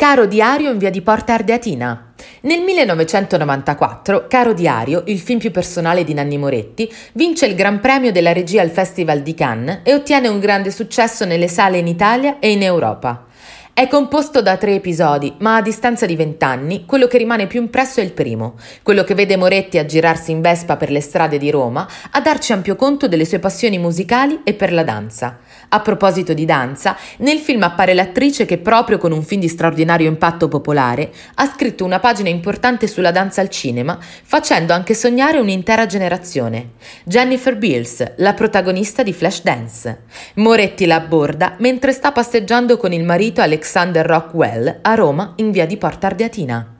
Caro diario in via di Porta Ardeatina. Nel 1994, Caro Diario, il film più personale di Nanni Moretti, vince il Gran Premio della regia al Festival di Cannes e ottiene un grande successo nelle sale in Italia e in Europa. È composto da tre episodi, ma a distanza di vent'anni, quello che rimane più impresso è il primo, quello che vede Moretti a girarsi in Vespa per le strade di Roma, a darci ampio conto delle sue passioni musicali e per la danza. A proposito di danza, nel film appare l'attrice che proprio con un film di straordinario impatto popolare ha scritto una pagina importante sulla danza al cinema, facendo anche sognare un'intera generazione. Jennifer Beals, la protagonista di Flashdance. Moretti la abborda mentre sta passeggiando con il marito Alexander Rockwell a Roma in via di Porta Ardeatina.